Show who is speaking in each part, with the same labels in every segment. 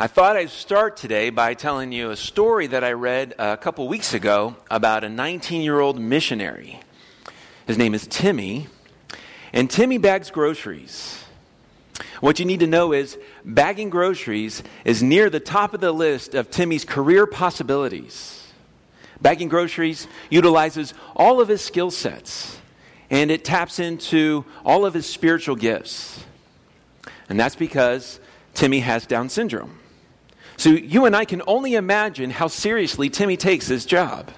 Speaker 1: I thought I'd start today by telling you a story that I read a couple weeks ago about a 19 year old missionary. His name is Timmy, and Timmy bags groceries. What you need to know is bagging groceries is near the top of the list of Timmy's career possibilities. Bagging groceries utilizes all of his skill sets, and it taps into all of his spiritual gifts. And that's because Timmy has Down syndrome. So you and I can only imagine how seriously Timmy takes his job.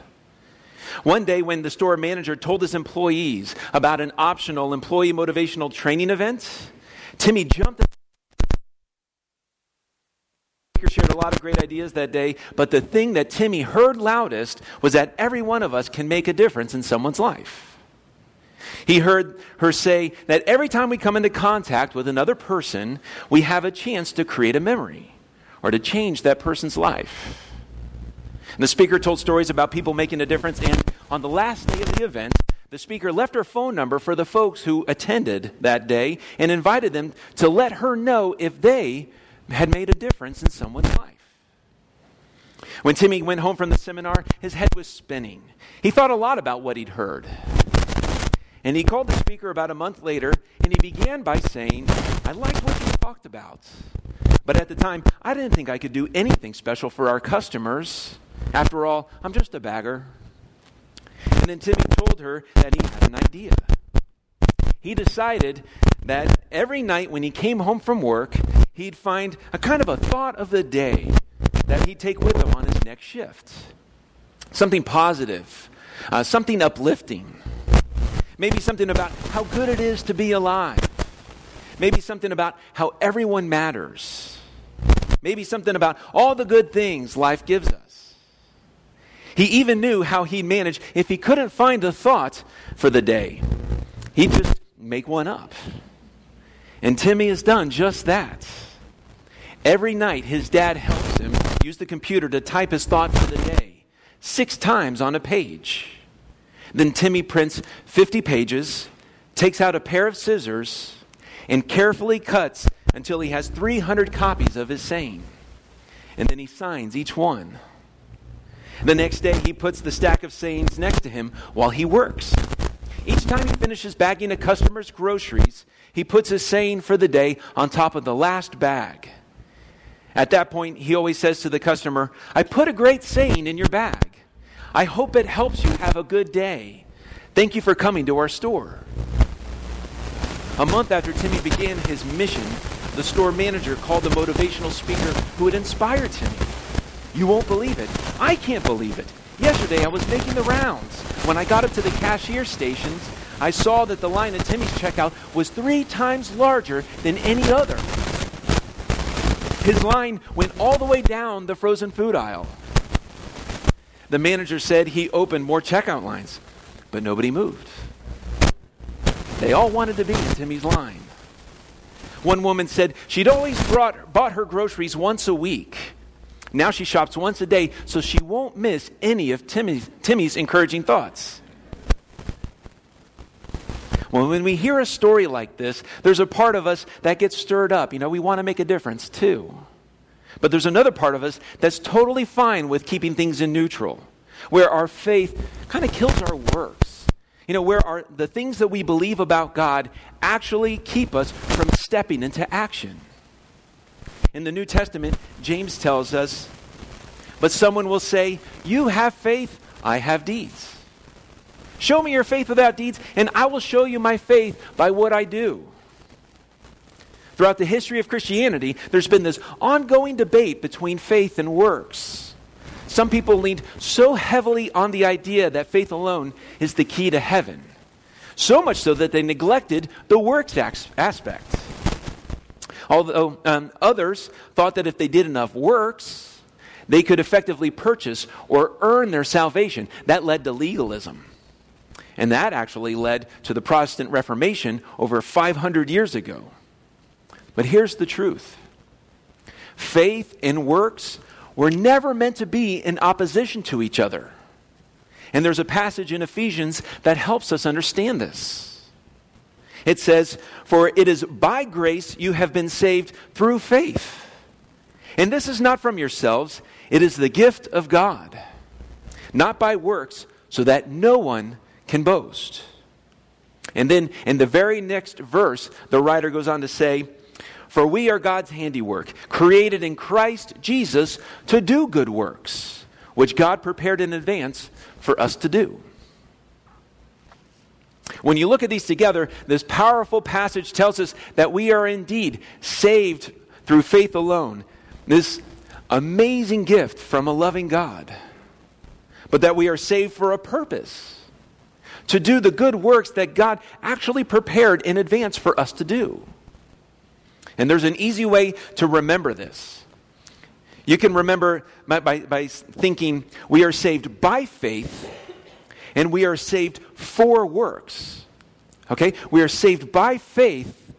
Speaker 1: One day, when the store manager told his employees about an optional employee motivational training event, Timmy jumped. Shared a lot of great ideas that day, but the thing that Timmy heard loudest was that every one of us can make a difference in someone's life. He heard her say that every time we come into contact with another person, we have a chance to create a memory or to change that person's life. And the speaker told stories about people making a difference, and on the last day of the event, the speaker left her phone number for the folks who attended that day and invited them to let her know if they had made a difference in someone's life. When Timmy went home from the seminar, his head was spinning. He thought a lot about what he'd heard. And he called the speaker about a month later, and he began by saying, I liked what you talked about. But at the time, I didn't think I could do anything special for our customers. After all, I'm just a bagger. And then Timmy told her that he had an idea. He decided that every night when he came home from work, he'd find a kind of a thought of the day that he'd take with him on his next shift. Something positive, uh, something uplifting. Maybe something about how good it is to be alive. Maybe something about how everyone matters. Maybe something about all the good things life gives us. He even knew how he'd manage if he couldn't find a thought for the day. He'd just make one up. And Timmy has done just that. Every night, his dad helps him use the computer to type his thought for the day, six times on a page. Then Timmy prints 50 pages, takes out a pair of scissors, and carefully cuts until he has 300 copies of his saying. And then he signs each one. The next day, he puts the stack of sayings next to him while he works. Each time he finishes bagging a customer's groceries, he puts his saying for the day on top of the last bag. At that point, he always says to the customer, I put a great saying in your bag. I hope it helps you have a good day. Thank you for coming to our store. A month after Timmy began his mission, the store manager called the motivational speaker who had inspired Timmy. You won't believe it. I can't believe it. Yesterday I was making the rounds. When I got up to the cashier stations, I saw that the line at Timmy's checkout was three times larger than any other. His line went all the way down the frozen food aisle. The manager said he opened more checkout lines, but nobody moved. They all wanted to be in Timmy's line. One woman said she'd always brought, bought her groceries once a week. Now she shops once a day, so she won't miss any of Timmy's, Timmy's encouraging thoughts. Well, when we hear a story like this, there's a part of us that gets stirred up. You know, we want to make a difference too. But there's another part of us that's totally fine with keeping things in neutral, where our faith kind of kills our works you know, where are the things that we believe about God actually keep us from stepping into action. In the New Testament, James tells us, but someone will say, You have faith, I have deeds. Show me your faith without deeds, and I will show you my faith by what I do. Throughout the history of Christianity, there's been this ongoing debate between faith and works. Some people leaned so heavily on the idea that faith alone is the key to heaven, so much so that they neglected the works aspect. Although um, others thought that if they did enough works, they could effectively purchase or earn their salvation. That led to legalism. And that actually led to the Protestant Reformation over 500 years ago. But here's the truth faith and works were never meant to be in opposition to each other. And there's a passage in Ephesians that helps us understand this. It says, For it is by grace you have been saved through faith. And this is not from yourselves, it is the gift of God, not by works, so that no one can boast. And then in the very next verse, the writer goes on to say, For we are God's handiwork, created in Christ Jesus to do good works, which God prepared in advance for us to do. When you look at these together, this powerful passage tells us that we are indeed saved through faith alone. This amazing gift from a loving God. But that we are saved for a purpose to do the good works that God actually prepared in advance for us to do. And there's an easy way to remember this. You can remember by, by, by, thinking we are saved by faith and we are saved for works. Okay? We are saved by faith,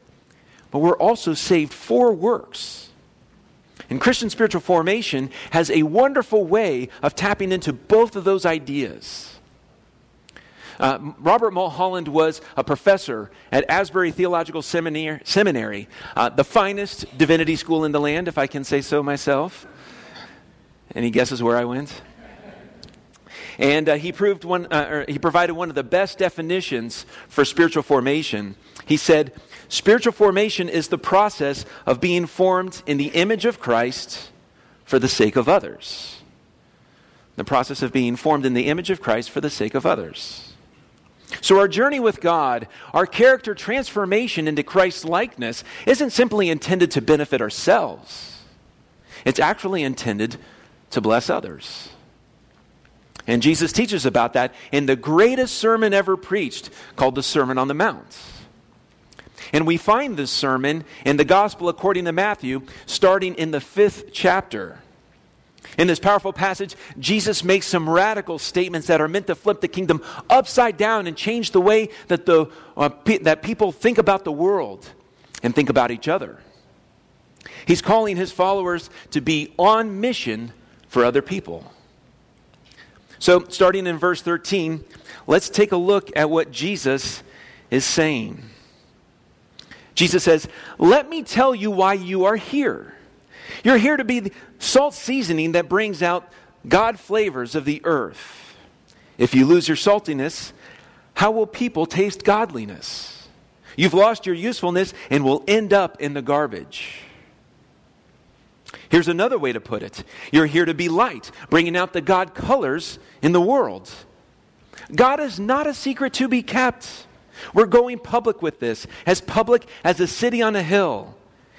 Speaker 1: but we're also saved for works. And Christian spiritual formation has a wonderful way of tapping into both of those ideas. Uh, Robert Mulholland was a professor at Asbury Theological Seminary, uh, the finest divinity school in the land, if I can say so myself. Any guesses where I went? And uh, he, proved one, uh, he provided one of the best definitions for spiritual formation. He said, Spiritual formation is the process of being formed in the image of Christ for the sake of others. The process of being formed in the image of Christ for the sake of others. So, our journey with God, our character transformation into Christ's likeness, isn't simply intended to benefit ourselves, it's actually intended to bless others. And Jesus teaches about that in the greatest sermon ever preached, called the Sermon on the Mount. And we find this sermon in the Gospel according to Matthew, starting in the fifth chapter. In this powerful passage, Jesus makes some radical statements that are meant to flip the kingdom upside down and change the way that, the, uh, pe- that people think about the world and think about each other. He's calling his followers to be on mission for other people. So, starting in verse 13, let's take a look at what Jesus is saying. Jesus says, Let me tell you why you are here. You're here to be the salt seasoning that brings out God flavors of the earth. If you lose your saltiness, how will people taste godliness? You've lost your usefulness and will end up in the garbage. Here's another way to put it You're here to be light, bringing out the God colors in the world. God is not a secret to be kept. We're going public with this, as public as a city on a hill.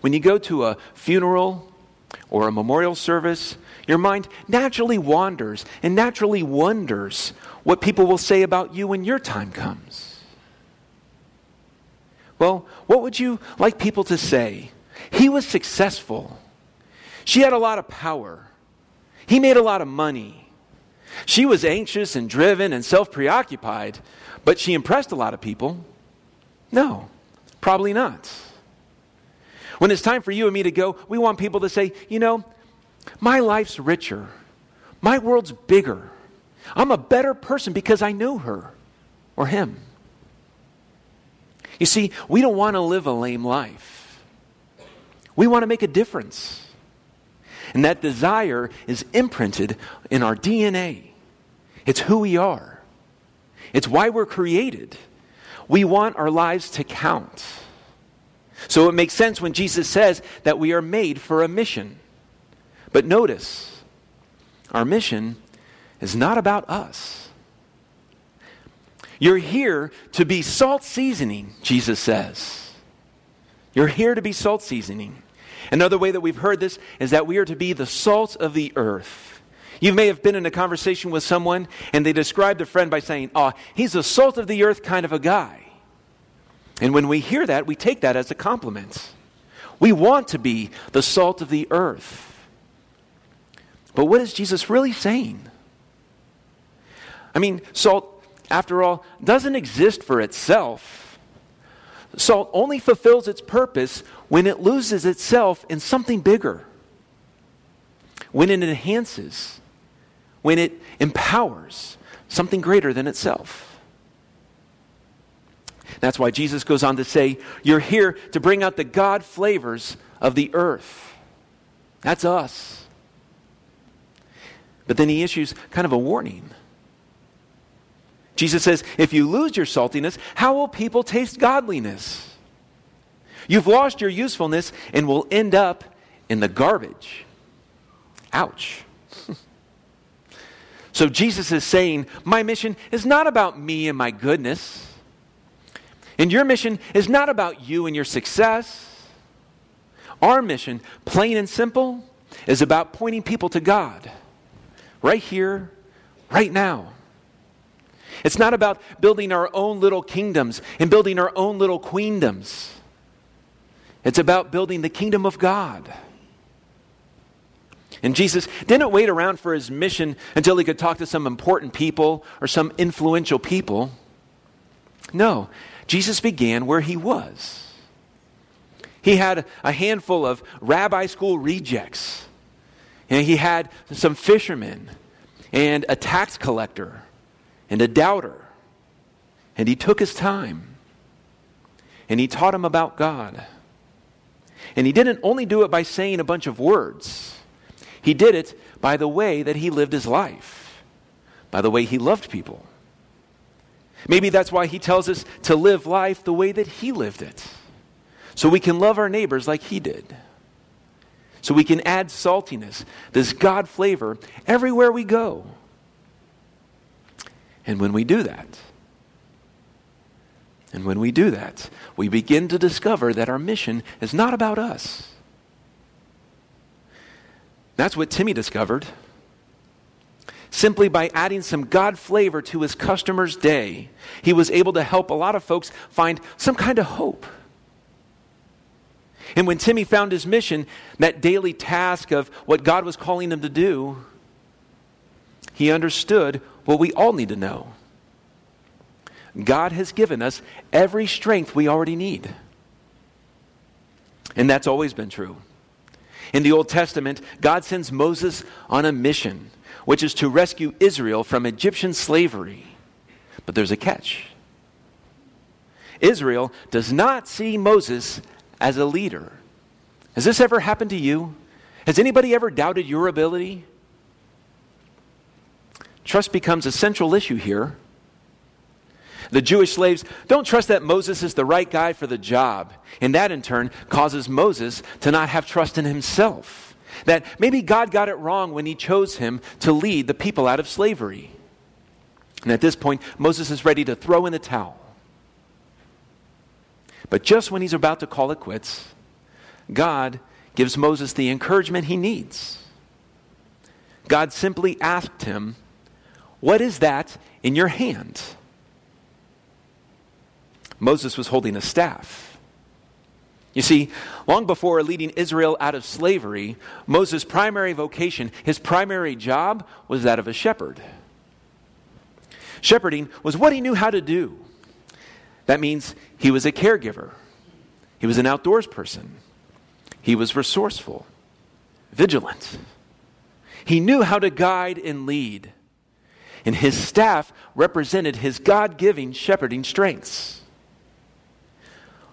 Speaker 1: when you go to a funeral or a memorial service, your mind naturally wanders and naturally wonders what people will say about you when your time comes. Well, what would you like people to say? He was successful. She had a lot of power. He made a lot of money. She was anxious and driven and self preoccupied, but she impressed a lot of people. No, probably not. When it's time for you and me to go, we want people to say, you know, my life's richer. My world's bigger. I'm a better person because I knew her or him. You see, we don't want to live a lame life. We want to make a difference. And that desire is imprinted in our DNA. It's who we are, it's why we're created. We want our lives to count. So it makes sense when Jesus says that we are made for a mission. But notice, our mission is not about us. You're here to be salt seasoning, Jesus says. You're here to be salt seasoning. Another way that we've heard this is that we are to be the salt of the earth. You may have been in a conversation with someone and they described a friend by saying, Oh, he's a salt of the earth kind of a guy. And when we hear that, we take that as a compliment. We want to be the salt of the earth. But what is Jesus really saying? I mean, salt, after all, doesn't exist for itself. Salt only fulfills its purpose when it loses itself in something bigger, when it enhances, when it empowers something greater than itself. That's why Jesus goes on to say, You're here to bring out the God flavors of the earth. That's us. But then he issues kind of a warning. Jesus says, If you lose your saltiness, how will people taste godliness? You've lost your usefulness and will end up in the garbage. Ouch. so Jesus is saying, My mission is not about me and my goodness. And your mission is not about you and your success. Our mission, plain and simple, is about pointing people to God. Right here, right now. It's not about building our own little kingdoms and building our own little queendoms. It's about building the kingdom of God. And Jesus didn't wait around for his mission until he could talk to some important people or some influential people. No, Jesus began where he was. He had a handful of rabbi school rejects, and he had some fishermen, and a tax collector, and a doubter. And he took his time, and he taught him about God. And he didn't only do it by saying a bunch of words, he did it by the way that he lived his life, by the way he loved people. Maybe that's why he tells us to live life the way that he lived it, so we can love our neighbors like he did. So we can add saltiness, this God flavor, everywhere we go. And when we do that, and when we do that, we begin to discover that our mission is not about us. That's what Timmy discovered. Simply by adding some God flavor to his customer's day, he was able to help a lot of folks find some kind of hope. And when Timmy found his mission, that daily task of what God was calling him to do, he understood what we all need to know. God has given us every strength we already need. And that's always been true. In the Old Testament, God sends Moses on a mission, which is to rescue Israel from Egyptian slavery. But there's a catch Israel does not see Moses as a leader. Has this ever happened to you? Has anybody ever doubted your ability? Trust becomes a central issue here. The Jewish slaves don't trust that Moses is the right guy for the job. And that, in turn, causes Moses to not have trust in himself. That maybe God got it wrong when he chose him to lead the people out of slavery. And at this point, Moses is ready to throw in the towel. But just when he's about to call it quits, God gives Moses the encouragement he needs. God simply asked him, What is that in your hand? Moses was holding a staff. You see, long before leading Israel out of slavery, Moses' primary vocation, his primary job, was that of a shepherd. Shepherding was what he knew how to do. That means he was a caregiver, he was an outdoors person, he was resourceful, vigilant. He knew how to guide and lead, and his staff represented his God giving shepherding strengths.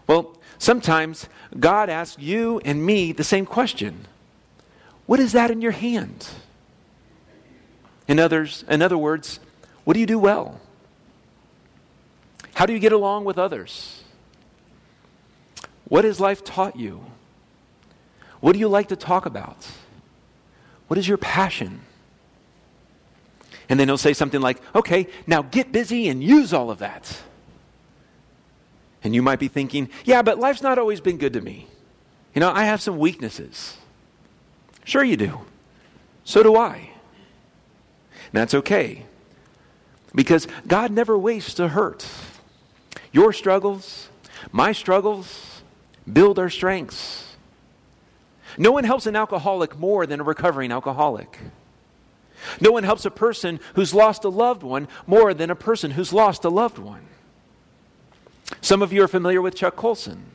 Speaker 1: Well, sometimes God asks you and me the same question What is that in your hand? In, others, in other words, what do you do well? How do you get along with others? What has life taught you? What do you like to talk about? What is your passion? And then he'll say something like, okay, now get busy and use all of that. And you might be thinking, yeah, but life's not always been good to me. You know, I have some weaknesses. Sure, you do. So do I. And that's okay. Because God never wastes a hurt. Your struggles, my struggles, build our strengths. No one helps an alcoholic more than a recovering alcoholic. No one helps a person who's lost a loved one more than a person who's lost a loved one. Some of you are familiar with Chuck Colson.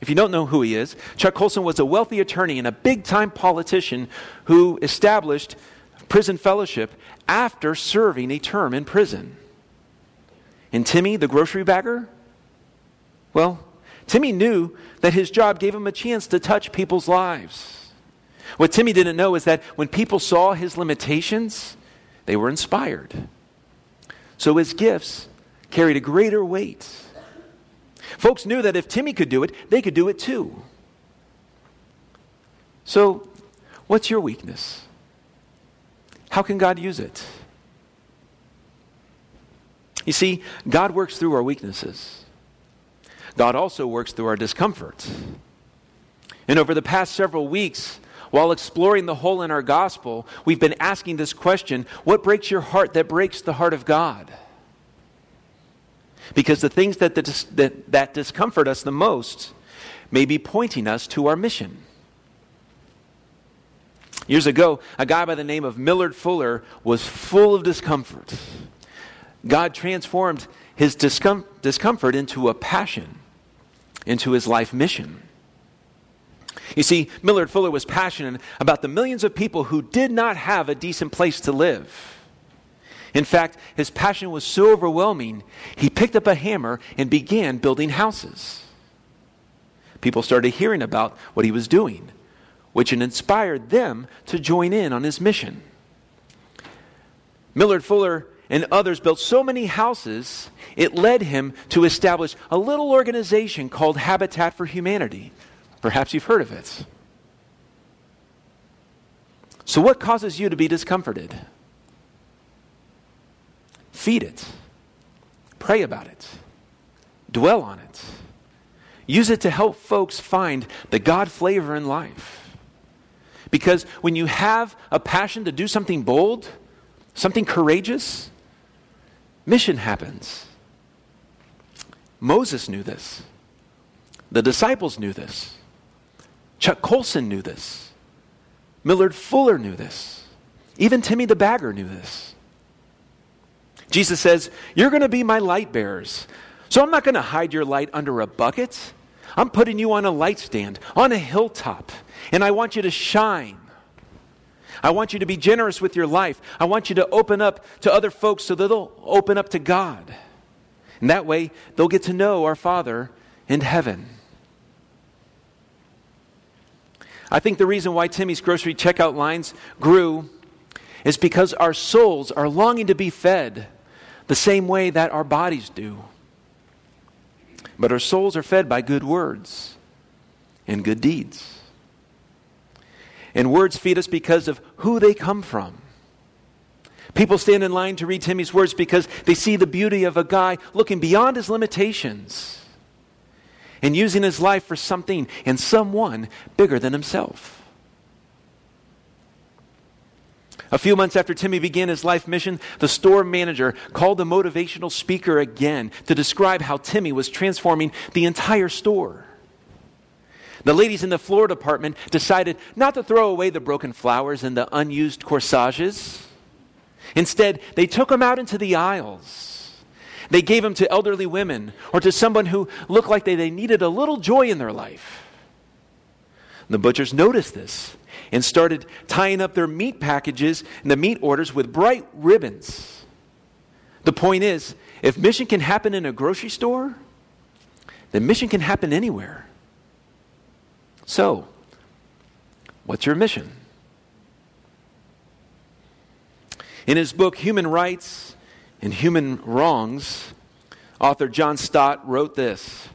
Speaker 1: If you don't know who he is, Chuck Colson was a wealthy attorney and a big time politician who established prison fellowship after serving a term in prison. And Timmy, the grocery bagger? Well, Timmy knew that his job gave him a chance to touch people's lives. What Timmy didn't know is that when people saw his limitations, they were inspired. So his gifts carried a greater weight. Folks knew that if Timmy could do it, they could do it too. So, what's your weakness? How can God use it? You see, God works through our weaknesses. God also works through our discomfort. And over the past several weeks, while exploring the hole in our gospel, we've been asking this question what breaks your heart that breaks the heart of God? Because the things that, that, that discomfort us the most may be pointing us to our mission. Years ago, a guy by the name of Millard Fuller was full of discomfort. God transformed his discom- discomfort into a passion, into his life mission. You see, Millard Fuller was passionate about the millions of people who did not have a decent place to live. In fact, his passion was so overwhelming, he picked up a hammer and began building houses. People started hearing about what he was doing which inspired them to join in on his mission. Millard Fuller and others built so many houses, it led him to establish a little organization called Habitat for Humanity. Perhaps you've heard of it. So, what causes you to be discomforted? Feed it, pray about it, dwell on it, use it to help folks find the God flavor in life. Because when you have a passion to do something bold, something courageous, mission happens. Moses knew this. The disciples knew this. Chuck Colson knew this. Millard Fuller knew this. Even Timmy the Bagger knew this. Jesus says, You're going to be my light bearers. So I'm not going to hide your light under a bucket. I'm putting you on a light stand, on a hilltop, and I want you to shine. I want you to be generous with your life. I want you to open up to other folks so that they'll open up to God. And that way, they'll get to know our Father in heaven. I think the reason why Timmy's grocery checkout lines grew is because our souls are longing to be fed the same way that our bodies do. But our souls are fed by good words and good deeds. And words feed us because of who they come from. People stand in line to read Timmy's words because they see the beauty of a guy looking beyond his limitations and using his life for something and someone bigger than himself. A few months after Timmy began his life mission, the store manager called the motivational speaker again to describe how Timmy was transforming the entire store. The ladies in the floor department decided not to throw away the broken flowers and the unused corsages. Instead, they took them out into the aisles. They gave them to elderly women or to someone who looked like they, they needed a little joy in their life. The butchers noticed this and started tying up their meat packages and the meat orders with bright ribbons. The point is, if mission can happen in a grocery store, then mission can happen anywhere. So, what's your mission? In his book, Human Rights and Human Wrongs, author John Stott wrote this.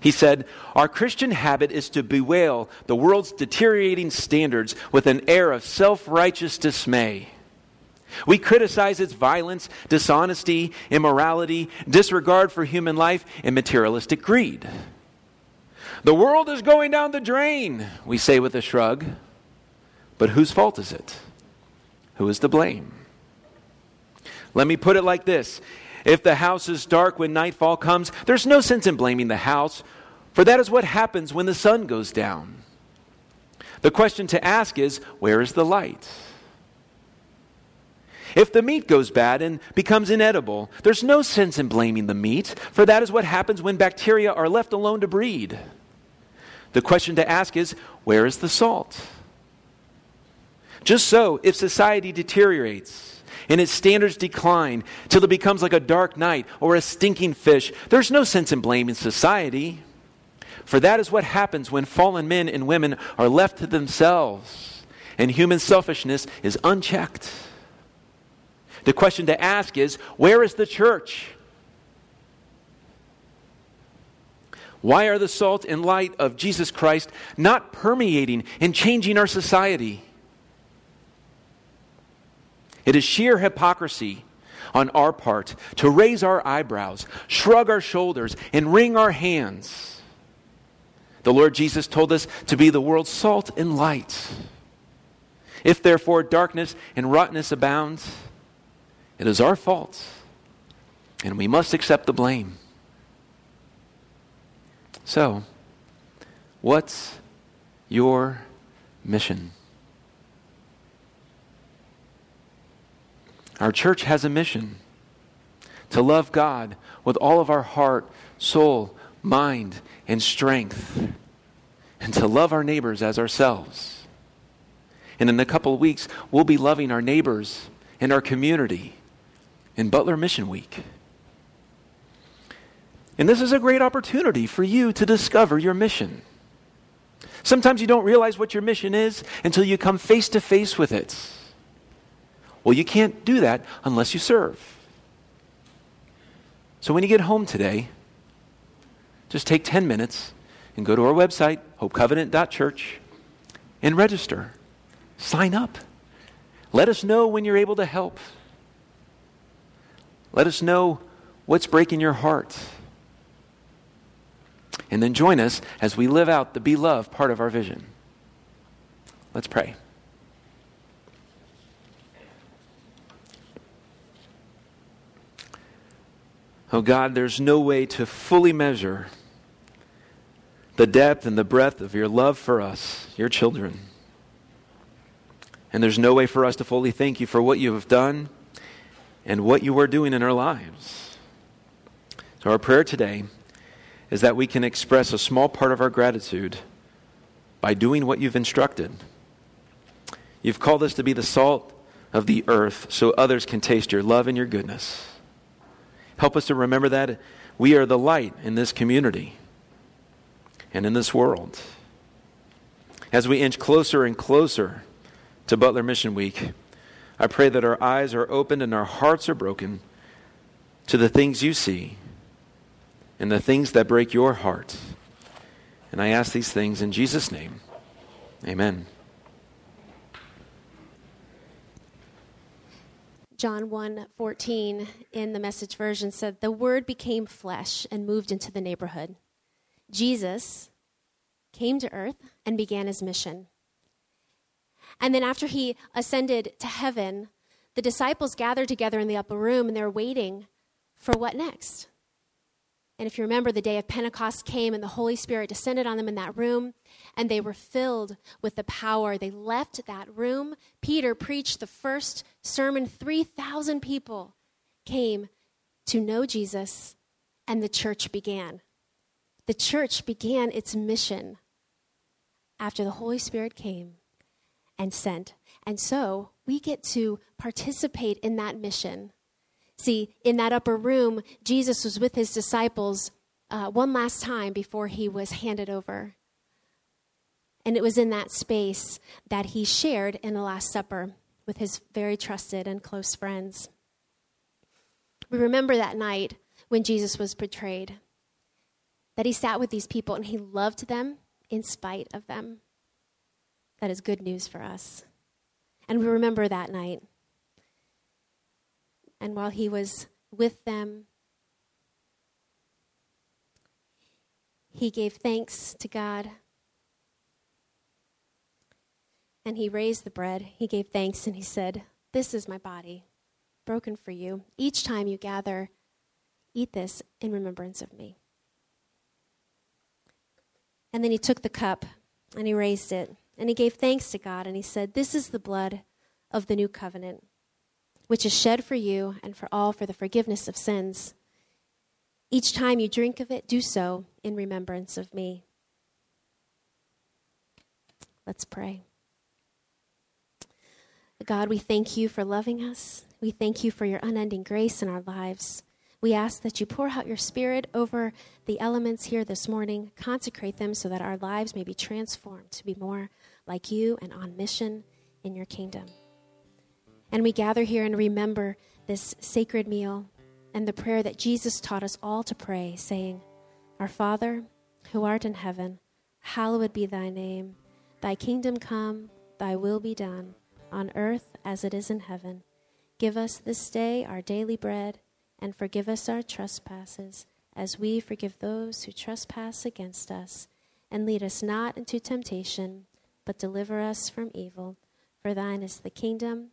Speaker 1: He said, Our Christian habit is to bewail the world's deteriorating standards with an air of self righteous dismay. We criticize its violence, dishonesty, immorality, disregard for human life, and materialistic greed. The world is going down the drain, we say with a shrug. But whose fault is it? Who is to blame? Let me put it like this If the house is dark when nightfall comes, there's no sense in blaming the house for that is what happens when the sun goes down. The question to ask is where is the light? If the meat goes bad and becomes inedible, there's no sense in blaming the meat, for that is what happens when bacteria are left alone to breed. The question to ask is where is the salt? Just so, if society deteriorates and its standards decline till it becomes like a dark night or a stinking fish, there's no sense in blaming society. For that is what happens when fallen men and women are left to themselves and human selfishness is unchecked. The question to ask is where is the church? Why are the salt and light of Jesus Christ not permeating and changing our society? It is sheer hypocrisy on our part to raise our eyebrows, shrug our shoulders, and wring our hands. The Lord Jesus told us to be the world's salt and light. If therefore darkness and rottenness abounds, it is our fault, and we must accept the blame. So, what's your mission? Our church has a mission to love God with all of our heart, soul, mind, and strength, and to love our neighbors as ourselves. And in a couple of weeks, we'll be loving our neighbors and our community in Butler Mission Week. And this is a great opportunity for you to discover your mission. Sometimes you don't realize what your mission is until you come face to face with it. Well, you can't do that unless you serve. So when you get home today, just take 10 minutes and go to our website, hopecovenant.church, and register. Sign up. Let us know when you're able to help. Let us know what's breaking your heart. And then join us as we live out the be loved part of our vision. Let's pray. Oh God, there's no way to fully measure the depth and the breadth of your love for us, your children. And there's no way for us to fully thank you for what you have done and what you are doing in our lives. So, our prayer today is that we can express a small part of our gratitude by doing what you've instructed. You've called us to be the salt of the earth so others can taste your love and your goodness. Help us to remember that we are the light in this community and in this world. As we inch closer and closer to Butler Mission Week, I pray that our eyes are opened and our hearts are broken to the things you see and the things that break your heart. And I ask these things in Jesus' name. Amen.
Speaker 2: John 1 14 in the message version said, The word became flesh and moved into the neighborhood. Jesus came to earth and began his mission. And then after he ascended to heaven, the disciples gathered together in the upper room and they're waiting for what next? And if you remember, the day of Pentecost came and the Holy Spirit descended on them in that room, and they were filled with the power. They left that room. Peter preached the first sermon. 3,000 people came to know Jesus, and the church began. The church began its mission after the Holy Spirit came and sent. And so we get to participate in that mission See, in that upper room, Jesus was with his disciples uh, one last time before he was handed over. And it was in that space that he shared in the Last Supper with his very trusted and close friends. We remember that night when Jesus was betrayed, that he sat with these people and he loved them in spite of them. That is good news for us. And we remember that night and while he was with them, he gave thanks to God. And he raised the bread. He gave thanks and he said, This is my body, broken for you. Each time you gather, eat this in remembrance of me. And then he took the cup and he raised it. And he gave thanks to God and he said, This is the blood of the new covenant which is shed for you and for all for the forgiveness of sins. Each time you drink of it, do so in remembrance of me. Let's pray. God, we thank you for loving us. We thank you for your unending grace in our lives. We ask that you pour out your spirit over the elements here this morning, consecrate them so that our lives may be transformed to be more like you and on mission in your kingdom. And we gather here and remember this sacred meal and the prayer that Jesus taught us all to pray, saying, Our Father, who art in heaven, hallowed be thy name. Thy kingdom come, thy will be done, on earth as it is in heaven. Give us this day our daily bread, and forgive us our trespasses, as we forgive those who trespass against us. And lead us not into temptation, but deliver us from evil. For thine is the kingdom,